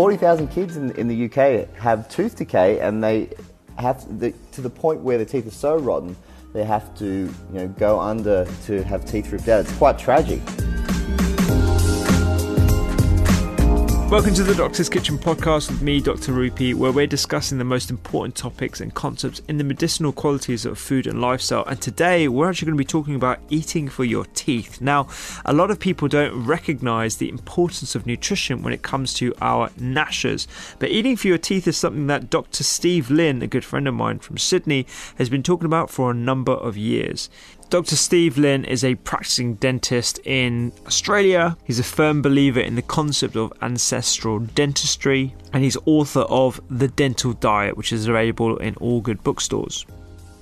40,000 kids in, in the UK have tooth decay and they have to the, to the point where the teeth are so rotten they have to you know, go under to have teeth ripped out. It's quite tragic. Welcome to the Doctor's Kitchen podcast with me, Dr. Rupy, where we're discussing the most important topics and concepts in the medicinal qualities of food and lifestyle. And today we're actually going to be talking about eating for your teeth. Now, a lot of people don't recognize the importance of nutrition when it comes to our gnashers, but eating for your teeth is something that Dr. Steve Lin, a good friend of mine from Sydney, has been talking about for a number of years. Dr. Steve Lin is a practicing dentist in Australia. He's a firm believer in the concept of ancestral dentistry, and he's author of The Dental Diet, which is available in all good bookstores.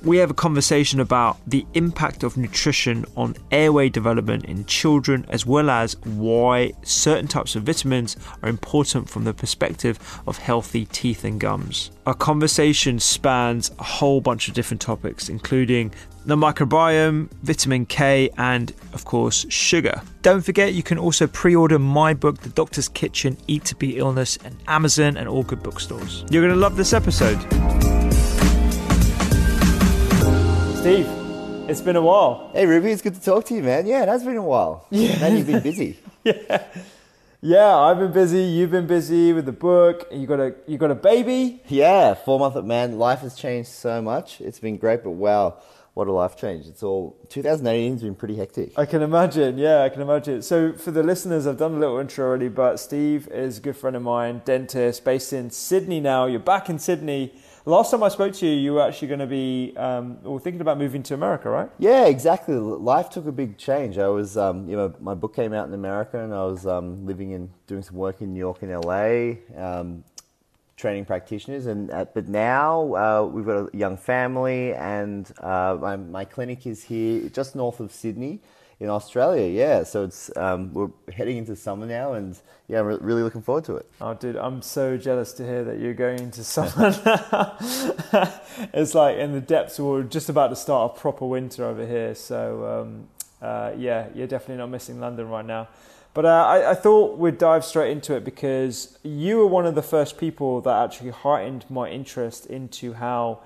We have a conversation about the impact of nutrition on airway development in children, as well as why certain types of vitamins are important from the perspective of healthy teeth and gums. Our conversation spans a whole bunch of different topics, including the microbiome, vitamin K, and of course, sugar. Don't forget, you can also pre order my book, The Doctor's Kitchen Eat to Beat Illness, and Amazon and all good bookstores. You're going to love this episode. Steve, it's been a while. Hey Rupy, it's good to talk to you, man. Yeah, it has been a while. Yeah. man, you've been busy. yeah. Yeah, I've been busy. You've been busy with the book. You got a you got a baby. Yeah, four month old man. Life has changed so much. It's been great, but wow, what a life change! It's all 2018 has been pretty hectic. I can imagine. Yeah, I can imagine. So for the listeners, I've done a little intro already, but Steve is a good friend of mine, dentist, based in Sydney now. You're back in Sydney. Last time I spoke to you, you were actually going to be, um, or thinking about moving to America, right? Yeah, exactly. Life took a big change. I was, um, you know, my book came out in America, and I was um, living and doing some work in New York and LA, um, training practitioners. And uh, but now uh, we've got a young family, and uh, my, my clinic is here just north of Sydney in Australia. Yeah, so it's um, we're heading into summer now, and yeah, I'm re- really looking forward to it. Oh, dude, I'm so jealous to hear that you're going into summer now. it's like in the depths. We're just about to start a proper winter over here, so um, uh, yeah, you're definitely not missing London right now. But uh, I, I, thought we'd dive straight into it because you were one of the first people that actually heightened my interest into how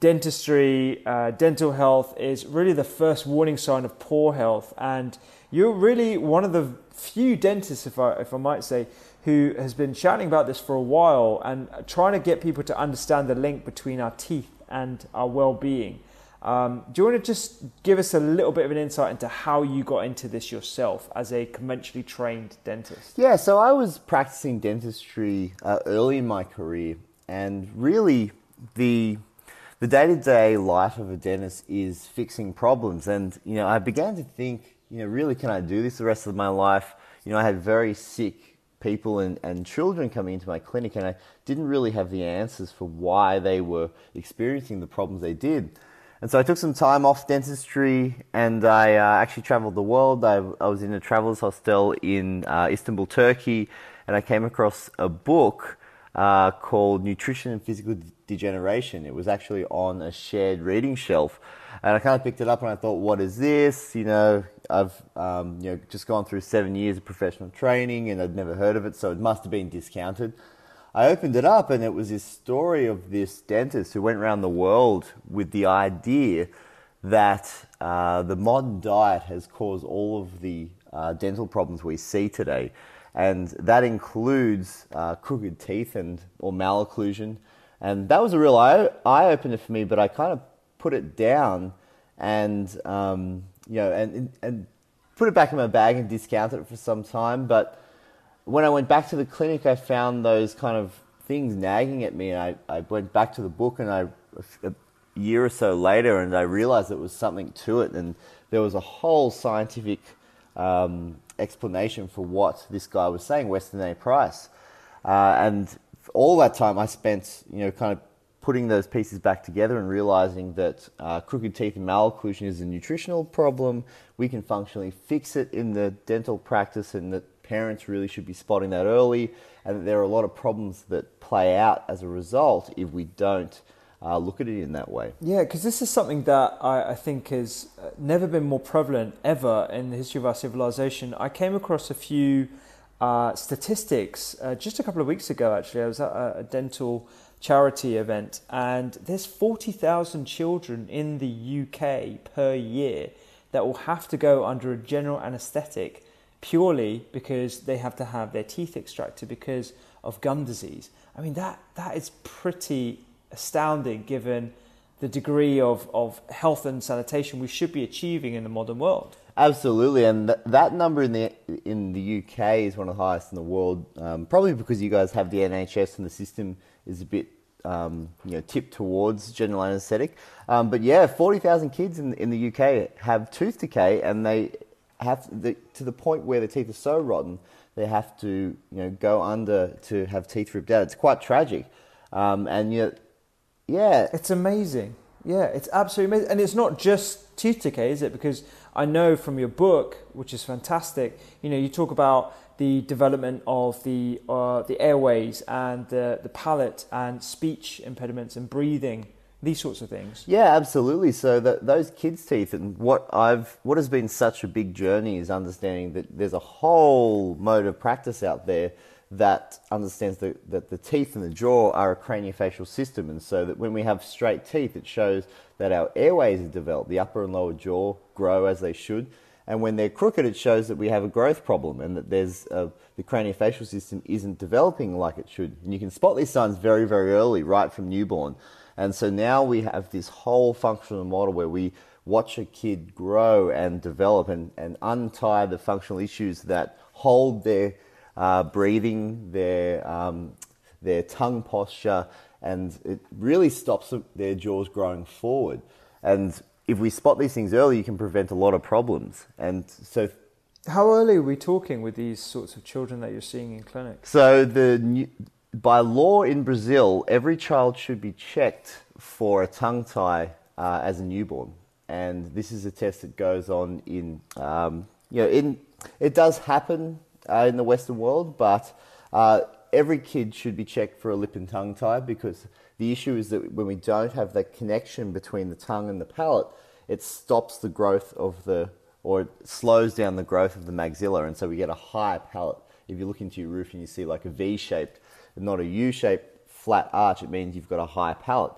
dentistry, uh, dental health is really the first warning sign of poor health. And you're really one of the few dentists, if I, if I might say, who has been shouting about this for a while and trying to get people to understand the link between our teeth and our well being. Um, do you want to just give us a little bit of an insight into how you got into this yourself as a conventionally trained dentist? Yeah, so I was practicing dentistry uh, early in my career, and really the the day to day life of a dentist is fixing problems. And, you know, I began to think, you know, really, can I do this the rest of my life? You know, I had very sick people and, and children coming into my clinic, and I didn't really have the answers for why they were experiencing the problems they did. And so I took some time off dentistry and I uh, actually traveled the world. I, I, was in a traveler's hostel in uh, Istanbul, Turkey, and I came across a book uh, called Nutrition and Physical Degeneration. It was actually on a shared reading shelf. And I kind of picked it up and I thought, what is this? You know, I've um, you know just gone through seven years of professional training and I'd never heard of it, so it must have been discounted. I opened it up and it was this story of this dentist who went around the world with the idea that uh, the modern diet has caused all of the uh, dental problems we see today. And that includes uh, crooked teeth and or malocclusion. And that was a real eye, eye opener for me, but I kind of put it down and, um, you know, and, and put it back in my bag and discounted it for some time. But when I went back to the clinic, I found those kind of things nagging at me. And I, I went back to the book and I, a year or so later, and I realized there was something to it. And there was a whole scientific um, explanation for what this guy was saying, Weston A. Price. Uh, and all that time I spent, you know, kind of putting those pieces back together and realizing that uh, crooked teeth and malocclusion is a nutritional problem. We can functionally fix it in the dental practice, and that parents really should be spotting that early, and that there are a lot of problems that play out as a result if we don't uh, look at it in that way. Yeah, because this is something that I, I, think has uh, never been more prevalent ever in the history of our civilization. I came across a few uh, statistics uh, just a couple of weeks ago, actually. I was at a, a dental charity event, and there's 40,000 children in the UK per year that will have to go under a general anaesthetic purely because they have to have their teeth extracted because of gum disease. I mean, that, that is pretty astounding given the degree of, of health and sanitation we should be achieving in the modern world. Absolutely, and th- that number in the in the UK is one of the highest in the world. Um, probably because you guys have the NHS and the system is a bit um, you know tipped towards general anaesthetic. Um, but yeah, forty thousand kids in in the UK have tooth decay, and they have the, to the point where the teeth are so rotten they have to you know go under to have teeth ripped out. It's quite tragic, um, and yet yeah. It's amazing. Yeah, it's absolutely amazing. And it's not just tooth decay, is it? Because I know from your book, which is fantastic, you know, you talk about the development of the, uh, the airways and the, the palate and speech impediments and breathing these sorts of things. Yeah, absolutely. So that those kids' teeth and what I've what has been such a big journey is understanding that there's a whole mode of practice out there that understands the, that the teeth and the jaw are a craniofacial system, and so that when we have straight teeth, it shows that our airways are developed, the upper and lower jaw grow as they should, and when they're crooked, it shows that we have a growth problem and that there's a, the craniofacial system isn't developing like it should. And you can spot these signs very, very early, right from newborn. And so now we have this whole functional model where we watch a kid grow and develop and, and untie the functional issues that hold their uh, breathing, their, um, their tongue posture, and it really stops their jaws growing forward. And if we spot these things early, you can prevent a lot of problems. And so, how early are we talking with these sorts of children that you're seeing in clinic? So the new, by law in Brazil, every child should be checked for a tongue tie uh, as a newborn, and this is a test that goes on in um, you know in it does happen uh, in the Western world, but uh, every kid should be checked for a lip and tongue tie because the issue is that when we don't have that connection between the tongue and the palate, it stops the growth of the, or it slows down the growth of the maxilla, and so we get a high palate. If you look into your roof and you see like a V-shaped, not a U-shaped flat arch, it means you've got a high palate.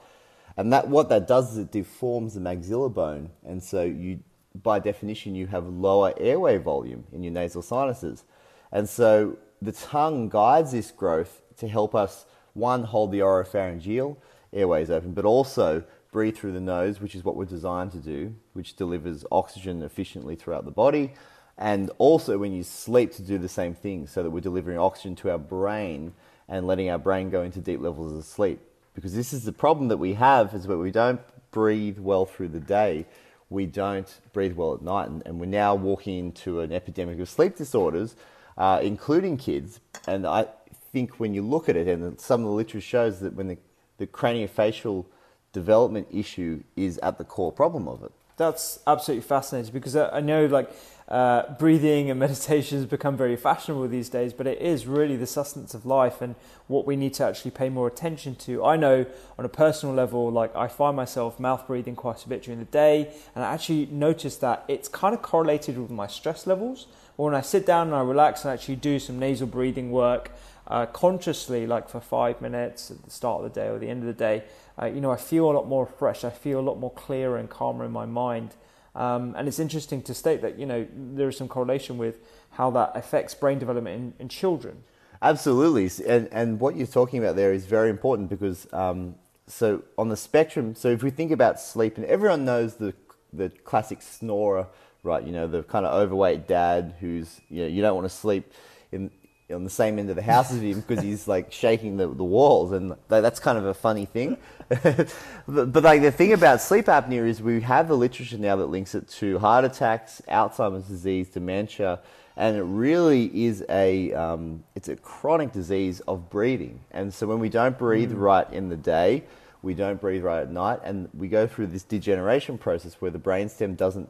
And that what that does is it deforms the maxilla bone, and so you, by definition, you have lower airway volume in your nasal sinuses. And so the tongue guides this growth to help us, one, hold the oropharyngeal airways open, but also breathe through the nose, which is what we're designed to do, which delivers oxygen efficiently throughout the body. And also when you sleep to do the same thing, so that we're delivering oxygen to our brain and letting our brain go into deep levels of sleep. Because this is the problem that we have is that we don't breathe well through the day. We don't breathe well at night. And, and we're now walking into an epidemic of sleep disorders uh, including kids. And I think when you look at it, and some of the literature shows that when the, the craniofacial development issue is at the core problem of it. That's absolutely fascinating because I know like uh, breathing and meditation has become very fashionable these days, but it is really the sustenance of life and what we need to actually pay more attention to. I know on a personal level, like I find myself mouth breathing quite a bit during the day, and I actually notice that it's kind of correlated with my stress levels. Or when I sit down and I relax and actually do some nasal breathing work, uh, consciously, like for five minutes at the start of the day or the end of the day, uh, you know, I feel a lot more fresh. I feel a lot more clearer and calmer in my mind. Um, and it's interesting to state that you know there is some correlation with how that affects brain development in, in children. Absolutely, and and what you're talking about there is very important because um, so on the spectrum. So if we think about sleep, and everyone knows the the classic snorer, right? You know, the kind of overweight dad who's you know you don't want to sleep in on the same end of the house as him because he's like shaking the, the walls, and that's kind of a funny thing. but, but, like the thing about sleep apnea is we have the literature now that links it to heart attacks, Alzheimer's disease, dementia, and it really is a um, it's a chronic disease of breathing. And so when we don't breathe mm. right in the day, we don't breathe right at night, and we go through this degeneration process where the brainstem doesn't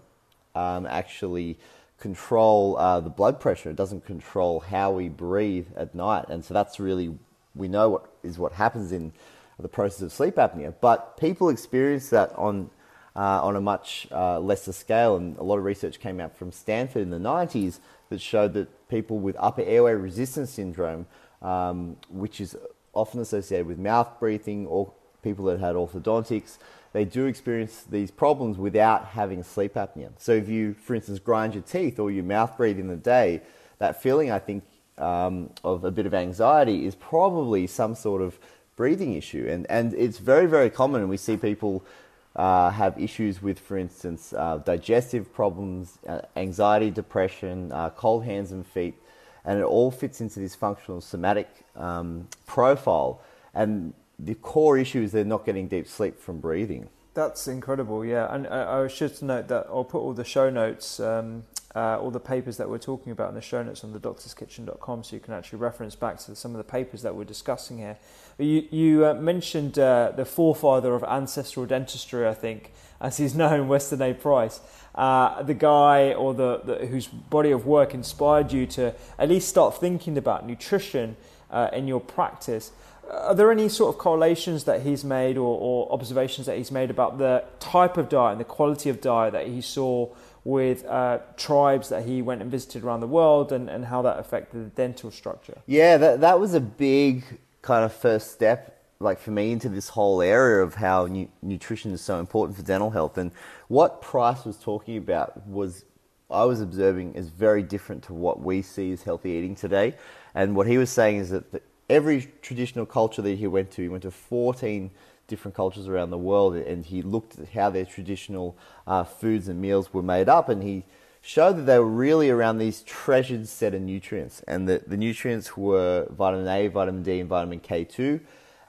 um, actually control uh, the blood pressure. It doesn't control how we breathe at night, and so that's really we know what is what happens in the process of sleep apnea. But people experience that on uh, on a much uh, lesser scale, and a lot of research came out from Stanford in the 90s that showed that people with upper airway resistance syndrome, um, which is often associated with mouth breathing or people that had orthodontics, they do experience these problems without having sleep apnea. So if you, for instance, grind your teeth or you mouth breathe in the day, that feeling, I think, um, of a bit of anxiety is probably some sort of breathing issue. And, and it's very, very common. And we see people uh, have issues with, for instance, uh, digestive problems, uh, anxiety, depression, uh, cold hands and feet. And it all fits into this functional somatic um, profile. And the core issue is they're not getting deep sleep from breathing. That's incredible, yeah. And I, I should note that I'll put all the show notes, um, uh, all the papers that we're talking about in the show notes on the doctorskitchen.com so you can actually reference back to some of the papers that we're discussing here. You, you uh, mentioned uh, the forefather of ancestral dentistry, I think, as he's known, Weston A. Price. Uh, the guy or the, the, whose body of work inspired you to at least start thinking about nutrition uh, in your practice are there any sort of correlations that he's made or, or, observations that he's made about the type of diet and the quality of diet that he saw with uh, tribes that he went and visited around the world and, and how that affected the dental structure? Yeah, that, that was a big kind of first step like for me into this whole area of how nu- nutrition is so important for dental health and what price was talking about was i was observing is very different to what we see as healthy eating today and what he was saying is that every traditional culture that he went to, he went to 14 different cultures around the world, and he looked at how their traditional uh, foods and meals were made up, and he showed that they were really around these treasured set of nutrients, and the, the nutrients were vitamin A, vitamin D, and vitamin K2,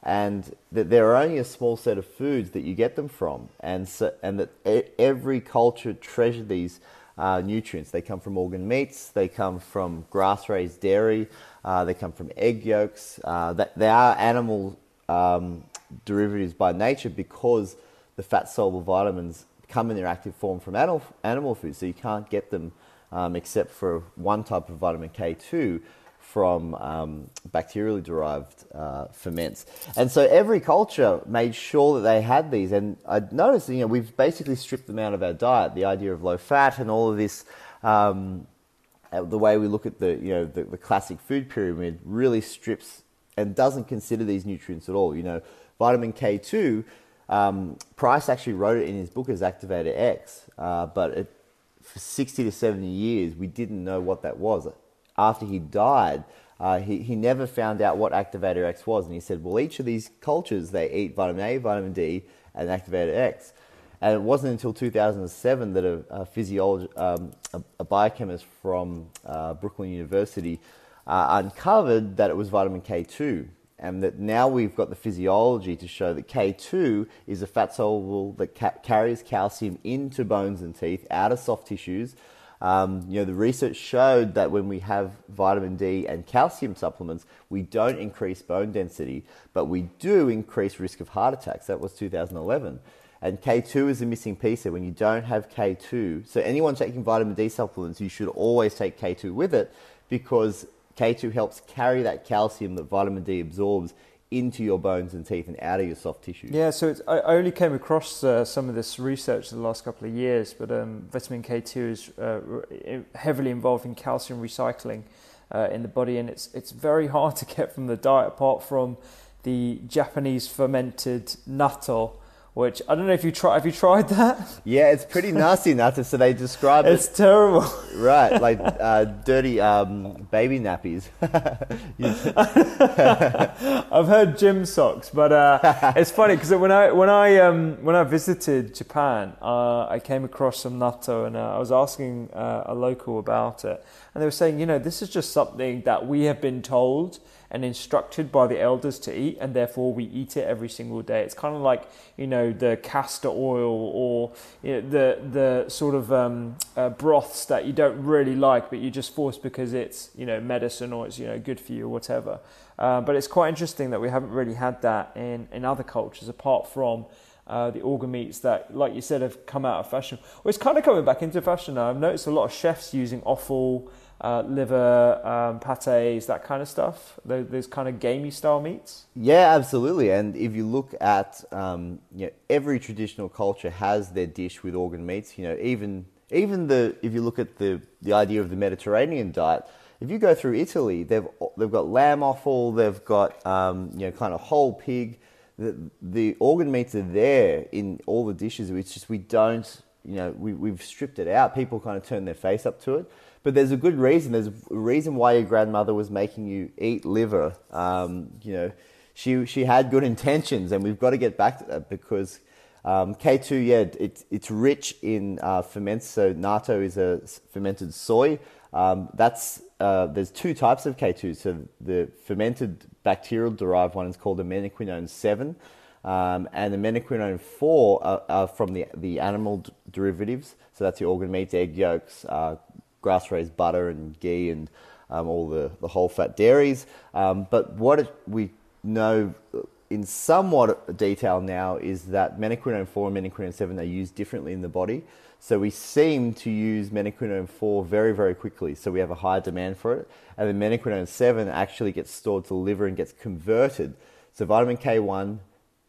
and that there are only a small set of foods that you get them from, and so, and that every culture treasured these uh, nutrients. They come from organ meats, they come from grass-raised dairy, uh, they come from egg yolks. Uh, they are animal um, derivatives by nature because the fat-soluble vitamins come in their active form from animal, animal food, so you can't get them um, except for one type of vitamin K2 from um, bacterially derived uh, ferments. And so every culture made sure that they had these. And I noticed, you know, we've basically stripped them out of our diet. The idea of low fat and all of this, um, the way we look at the, you know, the, the classic food pyramid really strips and doesn't consider these nutrients at all. You know, vitamin K2, um, Price actually wrote it in his book as Activator X, uh, but it, for 60 to 70 years, we didn't know what that was after he died, uh, he, he never found out what Activator X was. And he said, well, each of these cultures, they eat vitamin A, vitamin D, and Activator X. And it wasn't until 2007 that a, a physiologist, um, a, a, biochemist from uh, Brooklyn University uh, uncovered that it was vitamin K2. And that now we've got the physiology to show that K2 is a fat soluble that ca- carries calcium into bones and teeth, out of soft tissues, um, you know, the research showed that when we have vitamin D and calcium supplements, we don't increase bone density, but we do increase risk of heart attacks. That was 2011. And K2 is a missing piece there. When you don't have K2, so anyone taking vitamin D supplements, you should always take K2 with it because K2 helps carry that calcium that vitamin D absorbs into your bones and teeth and out of your soft tissue. Yeah, so I only came across uh, some of this research in the last couple of years, but um, vitamin K2 is uh, heavily involved in calcium recycling. uh, in the body, and it's it's very hard to get from the diet apart from the Japanese fermented natto, which I don't know if you try. Have you tried that? Yeah, it's pretty nasty natto. So they describe it. It's it terrible. right, like uh, dirty um, baby nappies. I've heard gym socks, but uh, it's funny because when I when I um, when I visited Japan, uh, I came across some natto, and uh, I was asking uh, a local about it, and they were saying, you know, this is just something that we have been told and instructed by the elders to eat, and therefore we eat it every single day. It's kind of like you know the castor oil or you know, the the sort of um, uh, broths that you don't really like, but you just force because it's you know medicine or it's you know good for you or whatever. Uh, but it's quite interesting that we haven't really had that in, in other cultures apart from uh, the organ meats that, like you said, have come out of fashion. Well, it's kind of coming back into fashion now. I've noticed a lot of chefs using offal, uh, liver, um, pates, that kind of stuff. Those, those kind of gamey style meats. Yeah, absolutely. And if you look at, um, you know, every traditional culture has their dish with organ meats. You know, even even the if you look at the the idea of the Mediterranean diet, if you go through Italy, they've they've got lamb offal, they've got um, you know kind of whole pig. The the organ meats are there in all the dishes. It's just we don't, you know, we we've stripped it out. People kind of turn their face up to it. But there's a good reason. There's a reason why your grandmother was making you eat liver. Um, you know, she she had good intentions, and we've got to get back to that because um, K2, yeah, it's it's rich in uh, ferments. So natto is a fermented soy. Um, that's uh, there's two types of K2. So the fermented bacterial derived one is called the menaquinone seven, um, and the menaquinone four are, are from the the animal d- derivatives. So that's your organ meats, egg yolks, uh, grass raised butter and ghee, and um, all the, the whole fat dairies. Um, but what it, we know in somewhat detail now is that menaquinone 4 and menaquinone 7 are used differently in the body. So we seem to use menaquinone 4 very, very quickly. So we have a higher demand for it. And then menaquinone 7 actually gets stored to the liver and gets converted. So vitamin K1,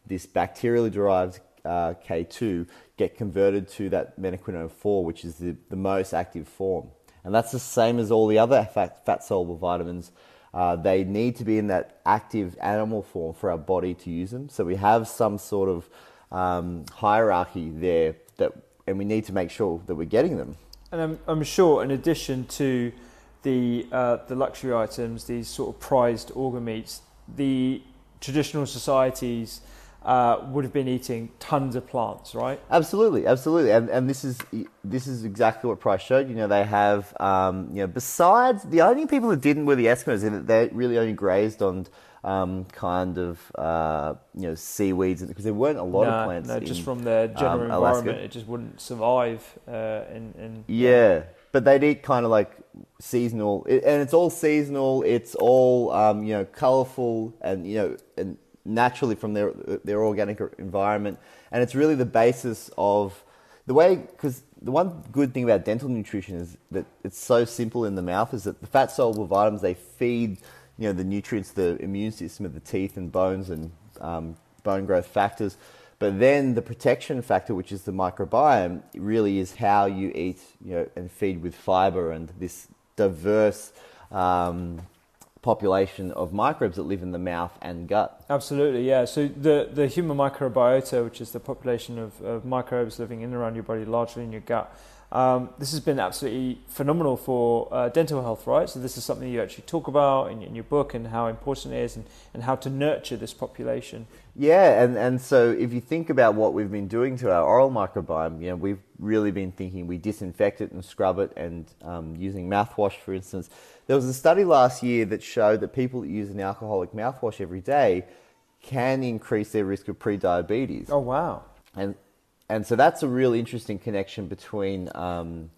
this bacterially derived uh, K2, get converted to that menaquinone 4, which is the, the most active form. And that's the same as all the other fat, fat soluble vitamins. Uh, they need to be in that active animal form for our body to use them. So we have some sort of um, hierarchy there, that, and we need to make sure that we're getting them. And I'm, I'm sure, in addition to the uh, the luxury items, these sort of prized organ meats, the traditional societies uh, would have been eating tons of plants, right? Absolutely, absolutely, and and this is this is exactly what Price showed. You know, they have um, you know besides the only people that didn't were the Eskimos, and they really only grazed on um, kind of uh, you know seaweeds because there weren't a lot no, of plants. no, just in, from their general um, environment, it just wouldn't survive. Uh, in, in Yeah, but they'd eat kind of like seasonal, it, and it's all seasonal. It's all um, you know, colorful, and you know, and naturally from their their organic environment. And it's really the basis of the way because the one good thing about dental nutrition is that it's so simple in the mouth. Is that the fat soluble vitamins they feed you know the nutrients, the immune system of the teeth and bones and um, bone growth factors. But then the protection factor, which is the microbiome, really is how you eat, you know, and feed with fiber and this diverse um, population of microbes that live in the mouth and gut. Absolutely, yeah. So the, the human microbiota, which is the population of, of microbes living in and around your body, largely in your gut, um, this has been absolutely phenomenal for uh, dental health, right? So this is something you actually talk about in, in your book and how important it is and, and how to nurture this population. Yeah, and, and so if you think about what we've been doing to our oral microbiome, you know, we've really been thinking we disinfect it and scrub it and um, using mouthwash, for instance. There was a study last year that showed that people that use an alcoholic mouthwash every day can increase their risk of pre-diabetes. Oh, wow. and and so that's a really interesting connection between um,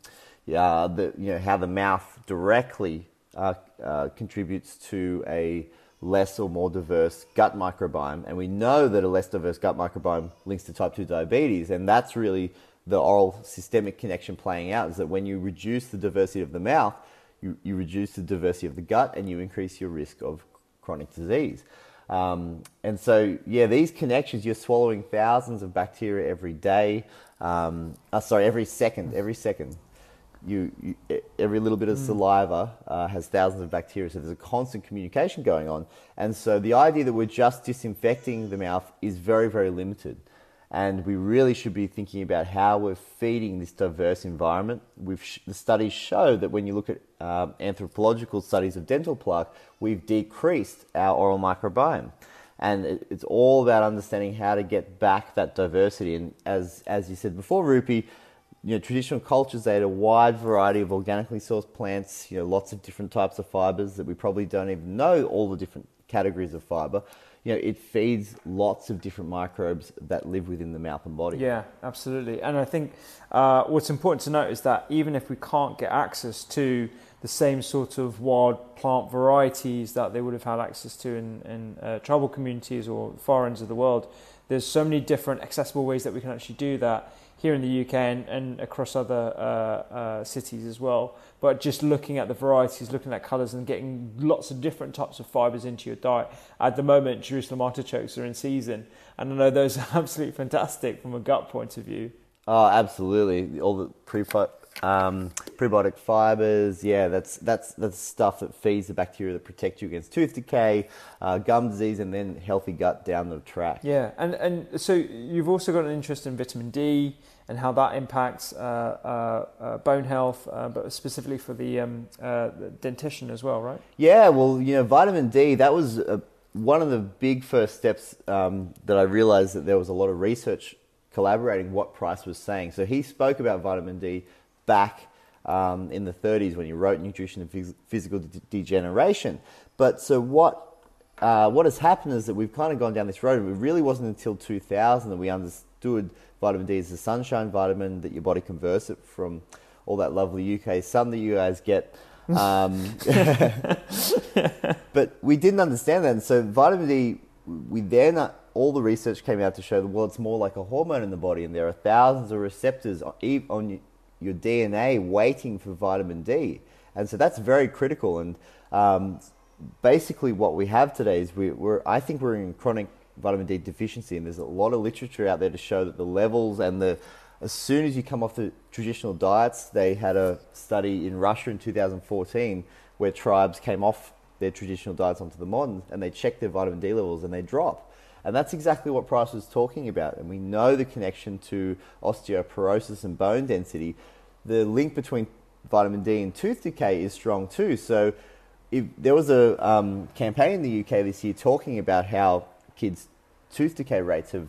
yeah, the, you know, how the mouth directly uh, uh, contributes to a less or more diverse gut microbiome. And we know that a less diverse gut microbiome links to type 2 diabetes. And that's really the oral systemic connection playing out is that when you reduce the diversity of the mouth, you, you reduce the diversity of the gut and you increase your risk of chronic disease. Um, and so, yeah, these connections, you're swallowing thousands of bacteria every day. Um, uh, sorry, every second, every second. you, you every little bit of saliva uh, has thousands of bacteria, so there's a constant communication going on. And so the idea that we're just disinfecting the mouth is very, very limited. And we really should be thinking about how we're feeding this diverse environment. We've the studies show that when you look at um, anthropological studies of dental plaque, we've decreased our oral microbiome. And it, it's all about understanding how to get back that diversity. And as, as you said before, Rupy, you know, traditional cultures, they had a wide variety of organically sourced plants, you know, lots of different types of fibers that we probably don't even know all the different categories of fiber. You know, it feeds lots of different microbes that live within the mouth and body. Yeah, absolutely. And I think uh, what's important to note is that even if we can't get access to the same sort of wild plant varieties that they would have had access to in, in uh, tribal communities or far ends of the world, there's so many different accessible ways that we can actually do that here in the UK and, and across other uh, uh, cities as well. But just looking at the varieties, looking at colours, and getting lots of different types of fibres into your diet. At the moment, Jerusalem artichokes are in season, and I know those are absolutely fantastic from a gut point of view. Oh, absolutely. All the pre um, prebiotic fibers, yeah, that's that's that's stuff that feeds the bacteria that protect you against tooth decay, uh, gum disease, and then healthy gut down the track. Yeah, and and so you've also got an interest in vitamin D and how that impacts uh, uh, uh bone health, uh, but specifically for the, um, uh, the, dentition as well, right? Yeah, well, you know, vitamin D that was one of the big first steps um, that I realized that there was a lot of research collaborating what Price was saying. So he spoke about vitamin D back um, in the 30s when he wrote Nutrition and Phys- Physical De- Degeneration. But so what? Uh, what has happened is that we've kind of gone down this road. It really wasn't until 2000 that we understood vitamin D is the sunshine vitamin that your body converts it from all that lovely UK sun that you guys get. Um, but we didn't understand that. And so vitamin D, we then, uh, all the research came out to show that, well, it's more like a hormone in the body. And there are thousands of receptors on, on your DNA waiting for vitamin D. And so that's very critical. And um, basically, what we have today is we, are I think we're in chronic vitamin D deficiency, and there's a lot of literature out there to show that the levels and the as soon as you come off the traditional diets, they had a study in Russia in 2014 where tribes came off their traditional diets onto the modern and they checked their vitamin D levels and they drop. And that's exactly what Price was talking about. And we know the connection to osteoporosis and bone density the link between vitamin D and tooth decay is strong too. So, if there was a um, campaign in the UK this year talking about how kids' tooth decay rates have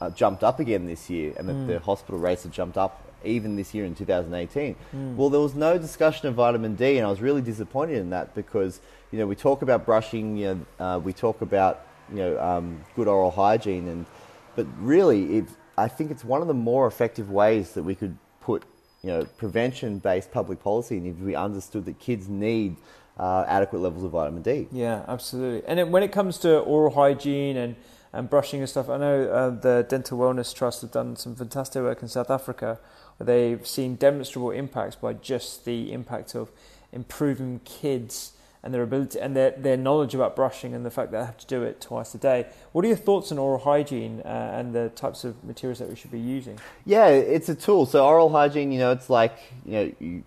uh, jumped up again this year, and that mm. the hospital rates have jumped up even this year in 2018. Mm. Well, there was no discussion of vitamin D, and I was really disappointed in that because you know we talk about brushing, you know, uh, we talk about you know um, good oral hygiene, and but really, it, I think it's one of the more effective ways that we could put you know, prevention-based public policy and if we understood that kids need uh, adequate levels of vitamin D. Yeah, absolutely. And it, when it comes to oral hygiene and, and brushing and stuff, I know uh, the Dental Wellness Trust have done some fantastic work in South Africa where they've seen demonstrable impacts by just the impact of improving kids' and their ability and their, their knowledge about brushing and the fact that they have to do it twice a day. What are your thoughts on oral hygiene uh, and the types of materials that we should be using? Yeah, it's a tool. So oral hygiene, you know, it's like you know you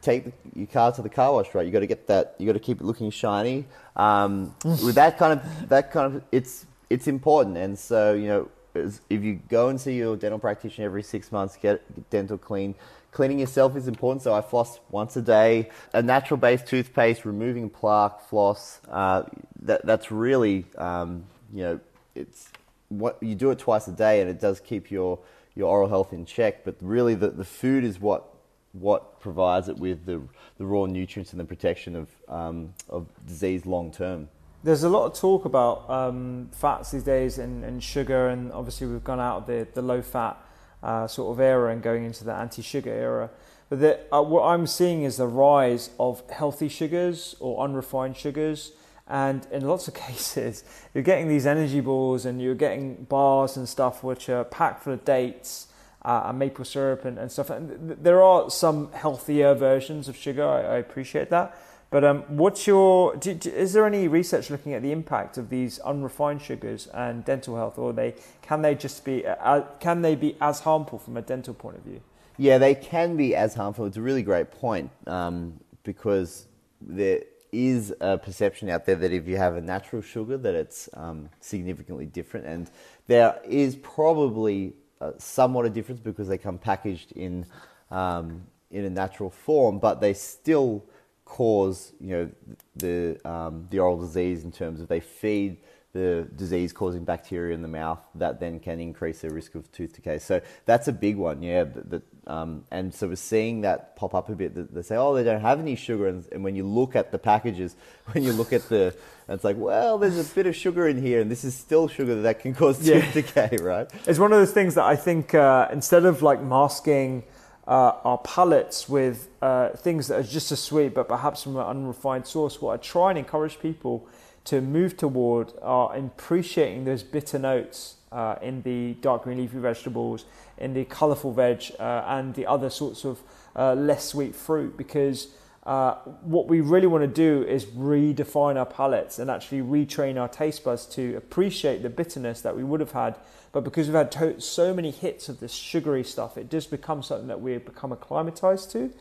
take the, your car to the car wash, right? You got to get that. You got to keep it looking shiny. Um, with that kind of that kind of it's it's important, and so you know if you go and see your dental practitioner every six months, get dental clean. Cleaning yourself is important, so I floss once a day. A natural based toothpaste, removing plaque, floss. Uh, that, that's really, um, you know, it's what you do it twice a day, and it does keep your your oral health in check. But really, the, the food is what what provides it with the the raw nutrients and the protection of um, of disease long term. There's a lot of talk about um, fats these days and, and sugar, and obviously we've gone out of the, the low fat uh, sort of era and going into the anti-sugar era. But the, uh, what I'm seeing is the rise of healthy sugars or unrefined sugars. And in lots of cases, you're getting these energy balls and you're getting bars and stuff which are packed full of dates uh, and maple syrup and, and stuff. And there are some healthier versions of sugar, I, I appreciate that. But um, what's your? Do, do, is there any research looking at the impact of these unrefined sugars and dental health, or they can they just be uh, can they be as harmful from a dental point of view? Yeah, they can be as harmful. It's a really great point um, because there is a perception out there that if you have a natural sugar, that it's um, significantly different, and there is probably uh, somewhat a difference because they come packaged in um, in a natural form, but they still cause you know the um, the oral disease in terms of they feed the disease causing bacteria in the mouth that then can increase the risk of tooth decay. So that's a big one, yeah. That, um, and so we're seeing that pop up a bit. They say, oh, they don't have any sugar. And, and, when you look at the packages, when you look at the, it's like, well, there's a bit of sugar in here, and this is still sugar that can cause tooth yeah. decay, right? It's one of those things that I think uh, instead of like masking uh, our palates with uh, things that are just as sweet, but perhaps from an unrefined source, what I try and encourage people to move toward are appreciating those bitter notes uh, in the dark green leafy vegetables, in the colourful veg, uh, and the other sorts of uh, less sweet fruit because uh, what we really want to do is redefine our palates and actually retrain our taste buds to appreciate the bitterness that we would have had. But because we've had to- so many hits of this sugary stuff, it does become something that we become acclimatized to.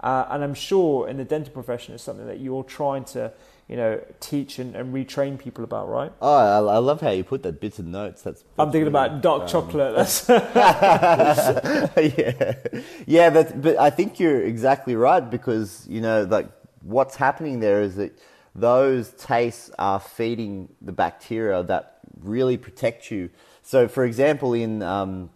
Uh, and I'm sure in the dental profession, it's something that you're trying to you know, teach and, and retrain people about, right? Oh, I, I love how you put that bits of notes. That's, that's I'm thinking really, about dark um, chocolate. That's yeah, yeah, but but I think you're exactly right because you know, like what's happening there is that those tastes are feeding the bacteria that really protect you. So, for example, in um,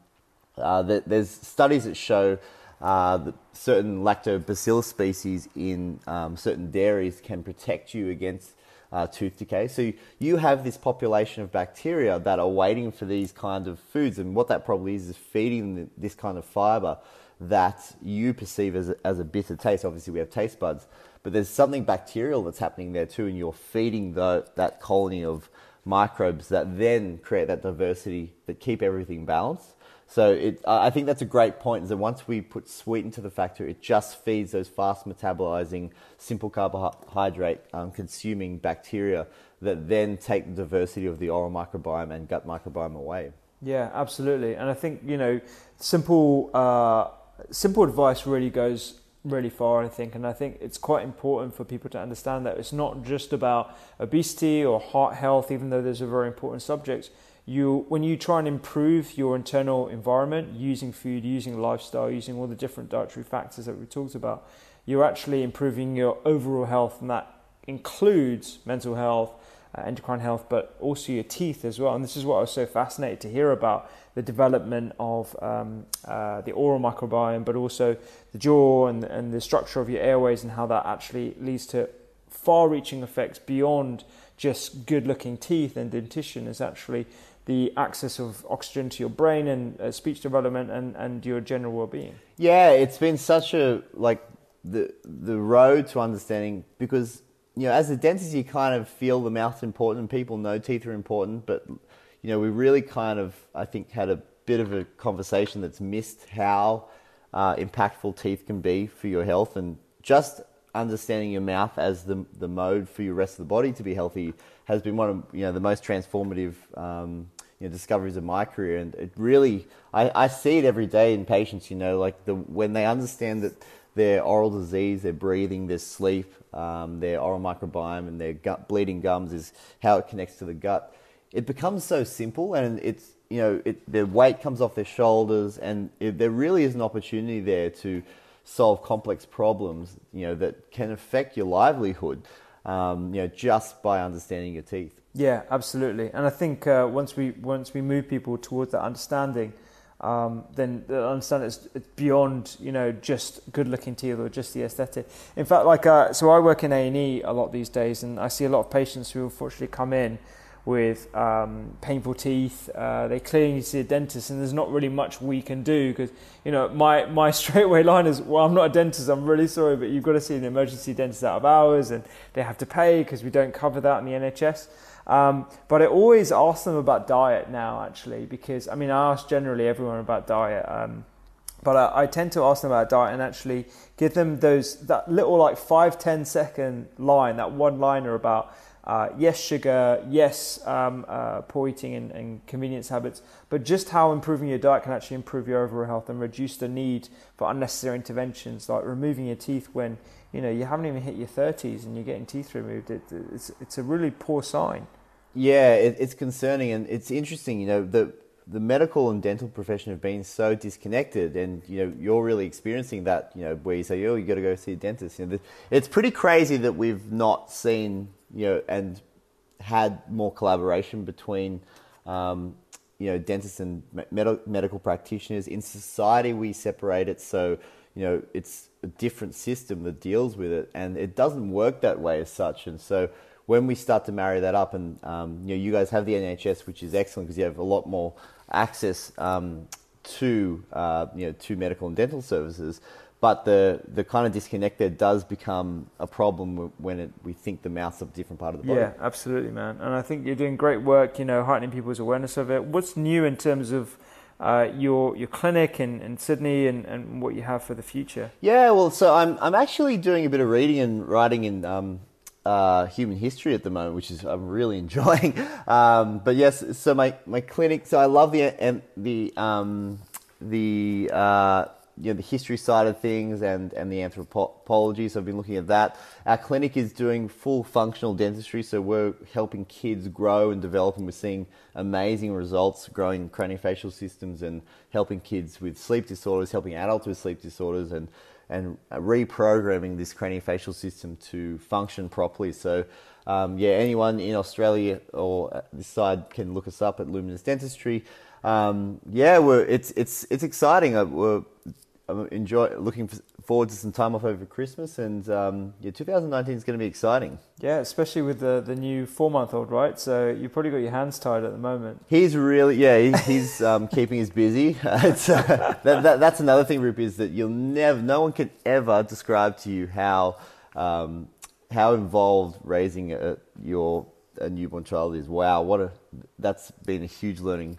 uh, the, there's studies that show uh, certain lactobacillus species in um, certain dairies can protect you against uh, tooth decay. So you have this population of bacteria that are waiting for these kind of foods, and what that probably is is feeding this kind of fiber that you perceive as a, as a bitter taste. Obviously, we have taste buds, but there's something bacterial that's happening there too, and you're feeding the, that colony of microbes that then create that diversity that keep everything balanced. So it, I think that's a great point. Is that once we put sweet into the factor, it just feeds those fast metabolizing, simple carbohydrate um, consuming bacteria that then take the diversity of the oral microbiome and gut microbiome away. Yeah, absolutely. And I think you know, simple uh, simple advice really goes really far. I think, and I think it's quite important for people to understand that it's not just about obesity or heart health, even though those are very important subjects you when you try and improve your internal environment using food, using lifestyle, using all the different dietary factors that we talked about, you're actually improving your overall health, and that includes mental health, uh, endocrine health, but also your teeth as well. And this is what I was so fascinated to hear about the development of um, uh, the oral microbiome, but also the jaw and, and the structure of your airways, and how that actually leads to far reaching effects beyond just good looking teeth and dentition is actually the access of oxygen to your brain and uh, speech development and, and your general well-being? Yeah it's been such a like the the road to understanding because you know as a dentist you kind of feel the mouth's important and people know teeth are important but you know we really kind of i think had a bit of a conversation that's missed how uh, impactful teeth can be for your health and just understanding your mouth as the the mode for your rest of the body to be healthy has been one of you know the most transformative um, you know, discoveries of my career, and it really I, I see it every day in patients. You know, like the when they understand that their oral disease, their breathing, their sleep, um, their oral microbiome, and their gut bleeding gums is how it connects to the gut. It becomes so simple, and it's you know it, their weight comes off their shoulders, and it, there really is an opportunity there to solve complex problems. You know that can affect your livelihood. Um, you know just by understanding your teeth. Yeah, absolutely. And I think uh, once we once we move people towards that understanding, um, then the understand it's, beyond you know just good looking teeth or just the aesthetic. In fact, like uh, so, I work in A and E a lot these days, and I see a lot of patients who unfortunately come in with um, painful teeth. Uh, they clearly need to see a dentist, and there's not really much we can do because you know my my straightaway line is, "Well, I'm not a dentist. I'm really sorry, but you've got to see an emergency dentist out of hours, and they have to pay because we don't cover that in the NHS." Um, but I always ask them about diet now, actually, because I mean, I ask generally everyone about diet. Um, but I, I, tend to ask them about diet and actually give them those that little like five ten second line, that one liner about uh, yes, sugar, yes, um, uh, poor eating and, and, convenience habits, but just how improving your diet can actually improve your overall health and reduce the need for unnecessary interventions like removing your teeth when you know you haven't even hit your 30s and you're getting teeth removed. It, it's, it's a really poor sign. Yeah, it, it's concerning and it's interesting. You know, the the medical and dental profession have been so disconnected, and you know you're really experiencing that. You know, where you say, "Oh, you got to go see a dentist." You know, it's pretty crazy that we've not seen you know, and had more collaboration between, um, you know, dentists and med- medical practitioners. In society, we separate it so, you know, it's a different system that deals with it, and it doesn't work that way as such. And so, when we start to marry that up, and um, you know, you guys have the NHS, which is excellent because you have a lot more access um, to, uh, you know, to medical and dental services but the, the kind of disconnect there does become a problem when it, we think the mouth's a different part of the body. Yeah, absolutely, man. And I think you're doing great work, you know, heightening people's awareness of it. What's new in terms of uh, your your clinic in, in Sydney and, and what you have for the future? Yeah, well, so I'm I'm actually doing a bit of reading and writing in um, uh, human history at the moment, which is I'm really enjoying. Um, but yes, so my, my clinic. So I love the the um, the uh, you know, the history side of things and, and the anthropology. So I've been looking at that. Our clinic is doing full functional dentistry, so we're helping kids grow and develop, and we're seeing amazing results growing craniofacial systems and helping kids with sleep disorders, helping adults with sleep disorders, and and reprogramming this craniofacial system to function properly. So. Um, yeah, anyone in Australia or this side can look us up at Luminous Dentistry. Um, yeah, we're, it's it's it's exciting. Uh, we're I'm enjoy looking forward to some time off over Christmas, and um, yeah, 2019 is going to be exciting. Yeah, especially with the the new four month old, right? So you've probably got your hands tied at the moment. He's really yeah, he, he's um, keeping us busy. it's, uh, that, that, that's another thing, Rip, is that you'll never, no one can ever describe to you how um, how involved raising a, your a newborn child is. Wow, what a that's been a huge learning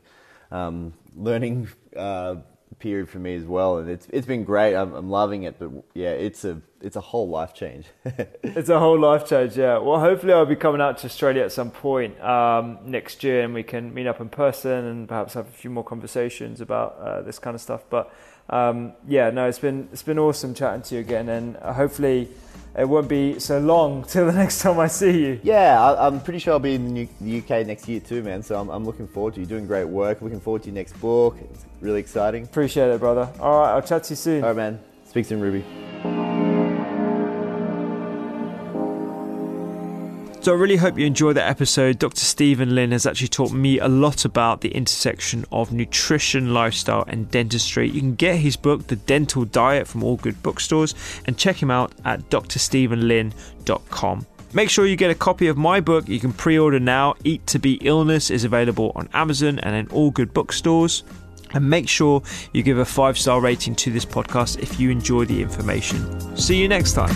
um, learning. Uh, period for me as well, and it's it's been great. I'm, I'm loving it, but yeah, it's a it's a whole life change. it's a whole life change, yeah. Well, hopefully I'll be coming out to Australia at some point um, next year, and we can meet up in person and perhaps have a few more conversations about uh, this kind of stuff. But um, yeah, no, it's been it's been awesome chatting to you again, and hopefully it won't be so long till the next time I see you. Yeah, I, am pretty sure I'll be in the UK next year too, man. So I'm, I'm looking forward to you doing great work. Looking forward to your next book. It's really exciting. Appreciate it, brother. All right, I'll chat to you soon. All right, man. Speak soon, Rupy. So I really hope you enjoy that episode. Dr. Steven Lin has actually taught me a lot about the intersection of nutrition, lifestyle, and dentistry. You can get his book, The Dental Diet, from all good bookstores and check him out at drstevenlin.com. Make sure you get a copy of my book. You can pre order now. Eat to Beat Illness is available on Amazon and in all good bookstores. And make sure you give a five star rating to this podcast if you enjoy the information. See you next time.